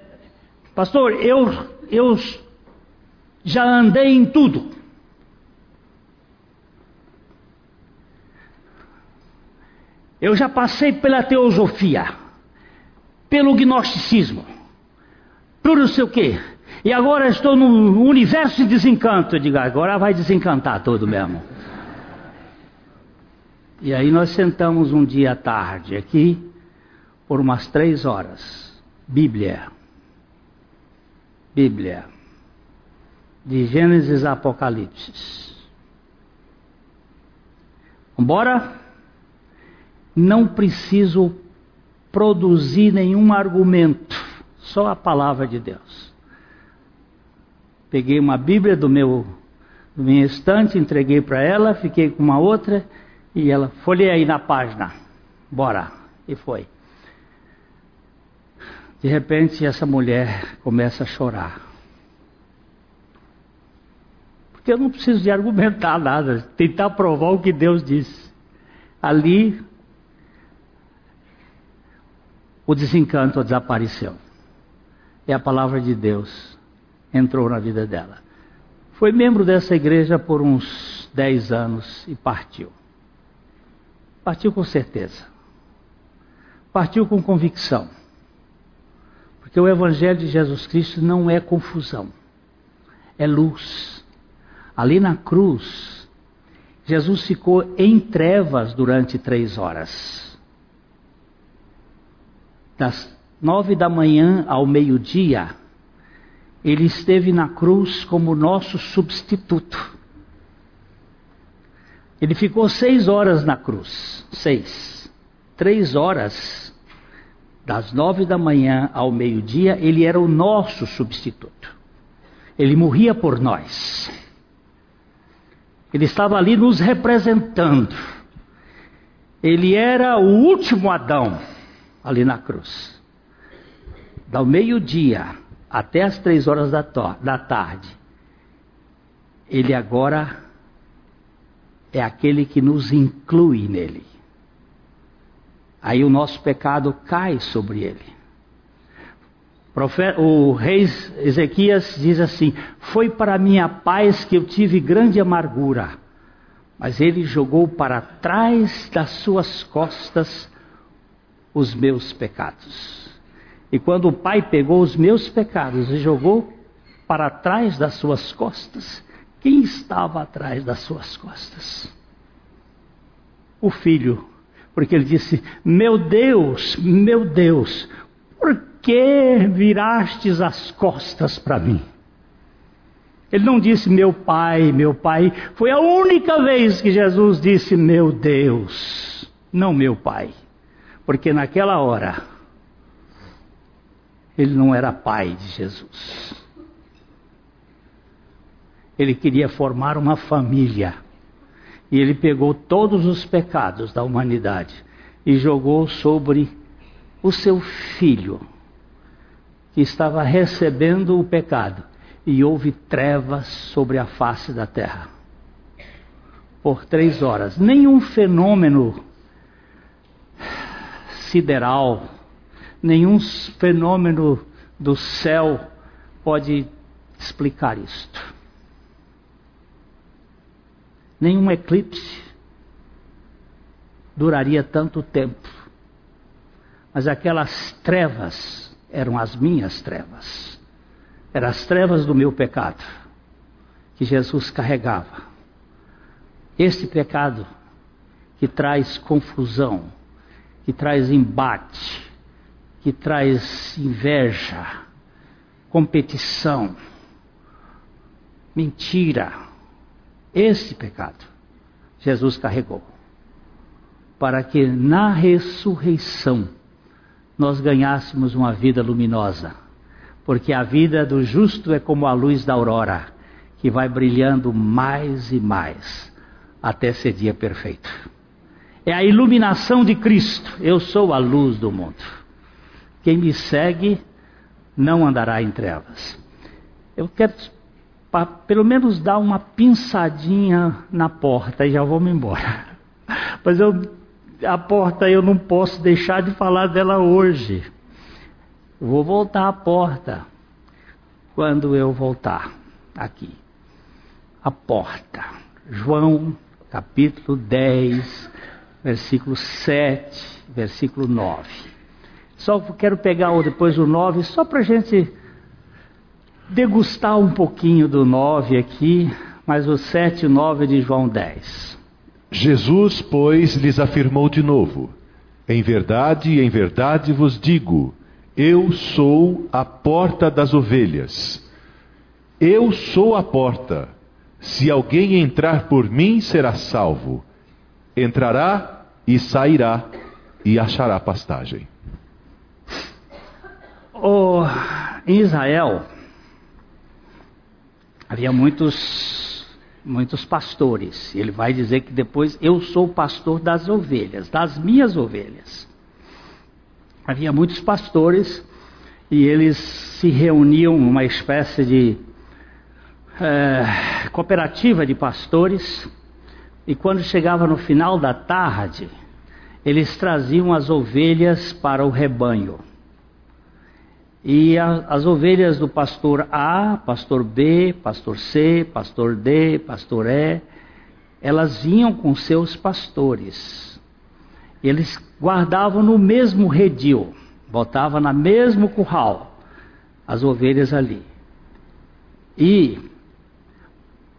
pastor, eu eu já andei em tudo. Eu já passei pela teosofia, pelo gnosticismo, por não sei o quê. E agora estou no universo de desencanto. Eu digo, agora vai desencantar todo mesmo. E aí nós sentamos um dia à tarde aqui, por umas três horas. Bíblia. Bíblia, de Gênesis a Apocalipse. Embora não preciso produzir nenhum argumento, só a palavra de Deus. Peguei uma Bíblia do meu, do meu estante, entreguei para ela, fiquei com uma outra e ela, folhei aí na página, bora, e foi. De repente essa mulher começa a chorar. Porque eu não preciso de argumentar nada, tentar provar o que Deus disse. Ali o desencanto desapareceu. E a palavra de Deus entrou na vida dela. Foi membro dessa igreja por uns dez anos e partiu. Partiu com certeza. Partiu com convicção. Porque o Evangelho de Jesus Cristo não é confusão, é luz. Ali na cruz, Jesus ficou em trevas durante três horas. Das nove da manhã ao meio-dia, ele esteve na cruz como nosso substituto. Ele ficou seis horas na cruz. Seis. Três horas, das nove da manhã ao meio-dia, ele era o nosso substituto. Ele morria por nós. Ele estava ali nos representando. Ele era o último Adão ali na cruz. Do meio-dia até as três horas da, da tarde, ele agora é aquele que nos inclui nele. Aí o nosso pecado cai sobre ele. O rei Ezequias diz assim: Foi para minha paz que eu tive grande amargura, mas ele jogou para trás das suas costas os meus pecados. E quando o pai pegou os meus pecados e jogou para trás das suas costas, quem estava atrás das suas costas? O filho, porque ele disse: Meu Deus, meu Deus, por que virastes as costas para mim? Ele não disse meu pai, meu pai. Foi a única vez que Jesus disse meu Deus, não meu pai. Porque naquela hora, ele não era pai de Jesus. Ele queria formar uma família. E ele pegou todos os pecados da humanidade e jogou sobre o seu filho, que estava recebendo o pecado, e houve trevas sobre a face da terra. Por três horas. Nenhum fenômeno sideral, nenhum fenômeno do céu pode explicar isto nenhum eclipse duraria tanto tempo. Mas aquelas trevas eram as minhas trevas. Eram as trevas do meu pecado que Jesus carregava. Este pecado que traz confusão, que traz embate, que traz inveja, competição, mentira, esse pecado Jesus carregou. Para que na ressurreição nós ganhássemos uma vida luminosa. Porque a vida do justo é como a luz da aurora, que vai brilhando mais e mais até ser dia perfeito. É a iluminação de Cristo. Eu sou a luz do mundo. Quem me segue não andará em trevas. Eu quero para pelo menos dar uma pinçadinha na porta e já me embora. Mas eu, a porta eu não posso deixar de falar dela hoje. Vou voltar à porta quando eu voltar aqui. A porta. João capítulo 10, versículo 7, versículo 9. Só quero pegar depois o 9, só para a gente degustar um pouquinho do 9 aqui, mas o 7 e o 9 é de João 10. Jesus, pois, lhes afirmou de novo: Em verdade, em verdade vos digo, eu sou a porta das ovelhas. Eu sou a porta. Se alguém entrar por mim, será salvo. Entrará e sairá e achará pastagem. Oh, em Israel, havia muitos, muitos pastores. Ele vai dizer que depois eu sou o pastor das ovelhas, das minhas ovelhas. Havia muitos pastores e eles se reuniam numa espécie de é, cooperativa de pastores. E quando chegava no final da tarde, eles traziam as ovelhas para o rebanho. E a, as ovelhas do pastor A, pastor B, pastor C, pastor D, pastor E, elas vinham com seus pastores. Eles guardavam no mesmo redil, botavam na mesmo curral as ovelhas ali. E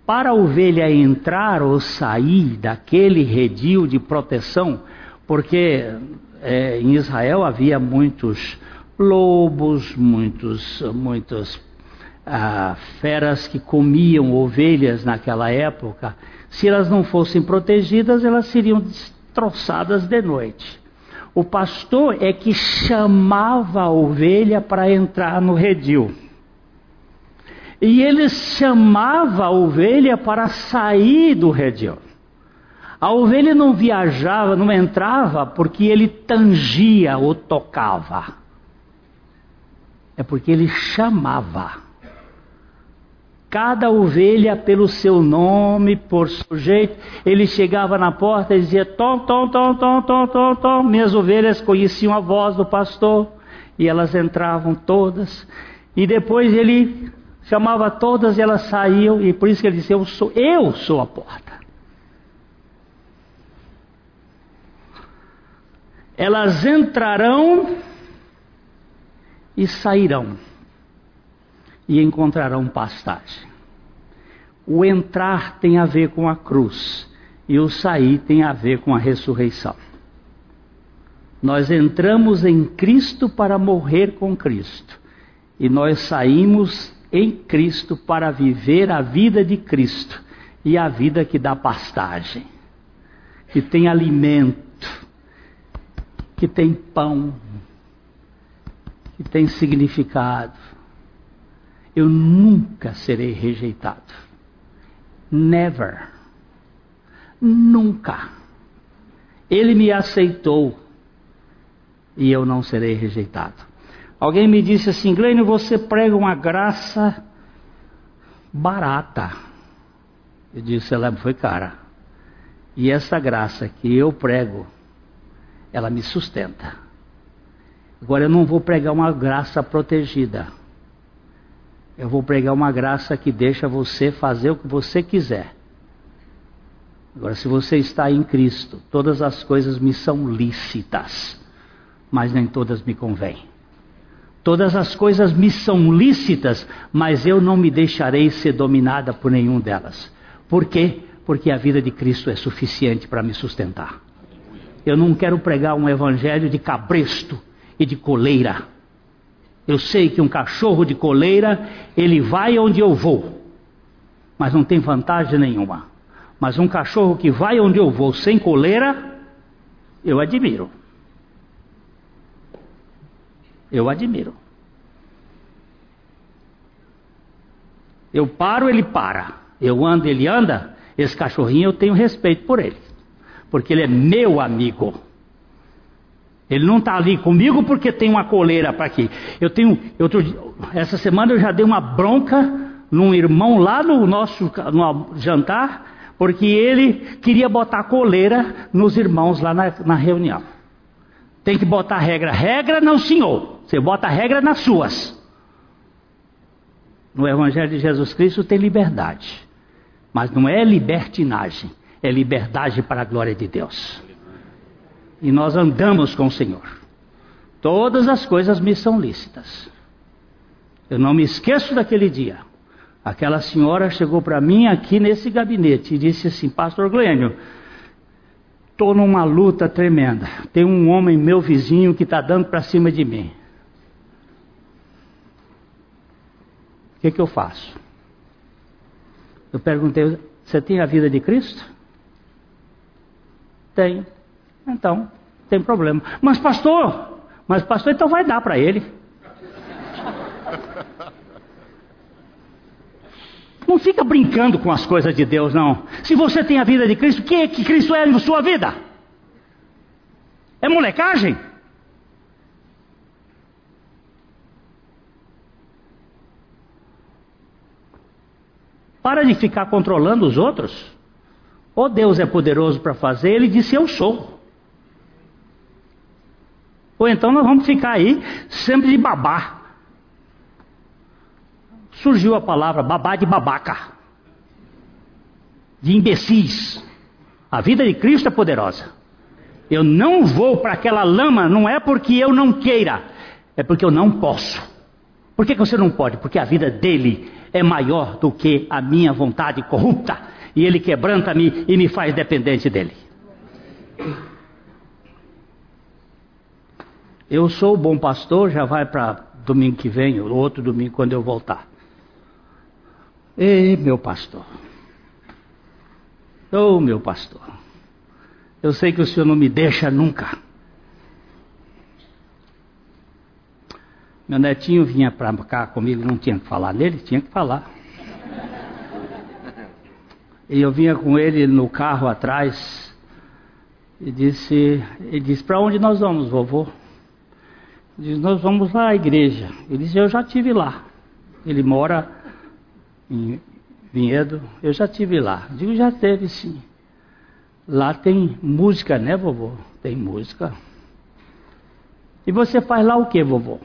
para a ovelha entrar ou sair daquele redil de proteção, porque é, em Israel havia muitos lobos, muitos, muitas ah, feras que comiam ovelhas naquela época. Se elas não fossem protegidas, elas seriam destroçadas de noite. O pastor é que chamava a ovelha para entrar no redil. E ele chamava a ovelha para sair do redil. A ovelha não viajava, não entrava porque ele tangia ou tocava é porque ele chamava. Cada ovelha pelo seu nome, por sujeito, ele chegava na porta e dizia: Tom, tom, tom, tom, tom, tom, tom. Minhas ovelhas conheciam a voz do pastor e elas entravam todas. E depois ele chamava todas e elas saíam, e por isso que ele disse: Eu sou, eu sou a porta. Elas entrarão e sairão e encontrarão pastagem. O entrar tem a ver com a cruz e o sair tem a ver com a ressurreição. Nós entramos em Cristo para morrer com Cristo e nós saímos em Cristo para viver a vida de Cristo e a vida que dá pastagem, que tem alimento, que tem pão, que tem significado. Eu nunca serei rejeitado. Never. Nunca. Ele me aceitou e eu não serei rejeitado. Alguém me disse assim, Glênio, você prega uma graça barata. Eu disse, ela foi cara. E essa graça que eu prego, ela me sustenta. Agora eu não vou pregar uma graça protegida. Eu vou pregar uma graça que deixa você fazer o que você quiser. Agora, se você está em Cristo, todas as coisas me são lícitas, mas nem todas me convêm. Todas as coisas me são lícitas, mas eu não me deixarei ser dominada por nenhum delas. Por quê? Porque a vida de Cristo é suficiente para me sustentar. Eu não quero pregar um evangelho de cabresto, e de coleira. Eu sei que um cachorro de coleira, ele vai onde eu vou, mas não tem vantagem nenhuma. Mas um cachorro que vai onde eu vou sem coleira, eu admiro. Eu admiro. Eu paro, ele para. Eu ando, ele anda. Esse cachorrinho eu tenho respeito por ele, porque ele é meu amigo. Ele não está ali comigo porque tem uma coleira para aqui. Eu tenho, eu, essa semana eu já dei uma bronca num irmão lá no nosso no jantar, porque ele queria botar coleira nos irmãos lá na, na reunião. Tem que botar regra. Regra não, senhor. Você bota regra nas suas. No Evangelho de Jesus Cristo tem liberdade. Mas não é libertinagem, é liberdade para a glória de Deus e nós andamos com o Senhor. Todas as coisas me são lícitas. Eu não me esqueço daquele dia. Aquela senhora chegou para mim aqui nesse gabinete e disse assim: Pastor Glênio, estou numa luta tremenda. Tem um homem, meu vizinho, que está dando para cima de mim. O que, que eu faço? Eu perguntei: Você tem a vida de Cristo? Tenho. Então, tem problema. Mas pastor, mas pastor, então vai dar para ele. Não fica brincando com as coisas de Deus, não. Se você tem a vida de Cristo, o que é que Cristo é na sua vida? É molecagem? Para de ficar controlando os outros. Ou Deus é poderoso para fazer, ele disse: Eu sou. Ou então nós vamos ficar aí sempre de babá. Surgiu a palavra babá de babaca, de imbecis. A vida de Cristo é poderosa. Eu não vou para aquela lama, não é porque eu não queira, é porque eu não posso. Por que, que você não pode? Porque a vida dele é maior do que a minha vontade corrupta. E ele quebranta-me e me faz dependente dele. Eu sou o bom pastor, já vai para domingo que vem, ou outro domingo quando eu voltar. Ei, meu pastor. Ô, oh, meu pastor. Eu sei que o senhor não me deixa nunca. Meu netinho vinha para cá comigo, não tinha que falar nele, tinha que falar. E eu vinha com ele no carro atrás e disse, ele disse, para onde nós vamos, vovô? Diz, nós vamos lá à igreja. Ele disse, eu já tive lá. Ele mora em Vinhedo, eu já tive lá. Digo, já teve sim. Lá tem música, né, vovô? Tem música. E você faz lá o que, vovô?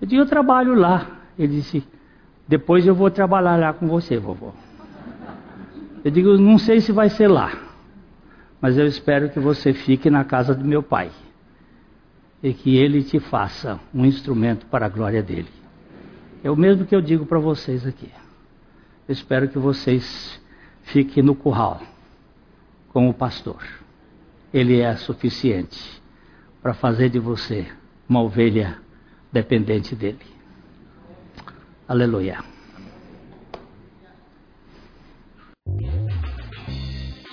Eu digo, eu trabalho lá. Ele disse, depois eu vou trabalhar lá com você, vovô. Eu digo, não sei se vai ser lá, mas eu espero que você fique na casa do meu pai e que ele te faça um instrumento para a glória dele. É o mesmo que eu digo para vocês aqui. Eu espero que vocês fiquem no curral com o pastor. Ele é suficiente para fazer de você uma ovelha dependente dele. Aleluia.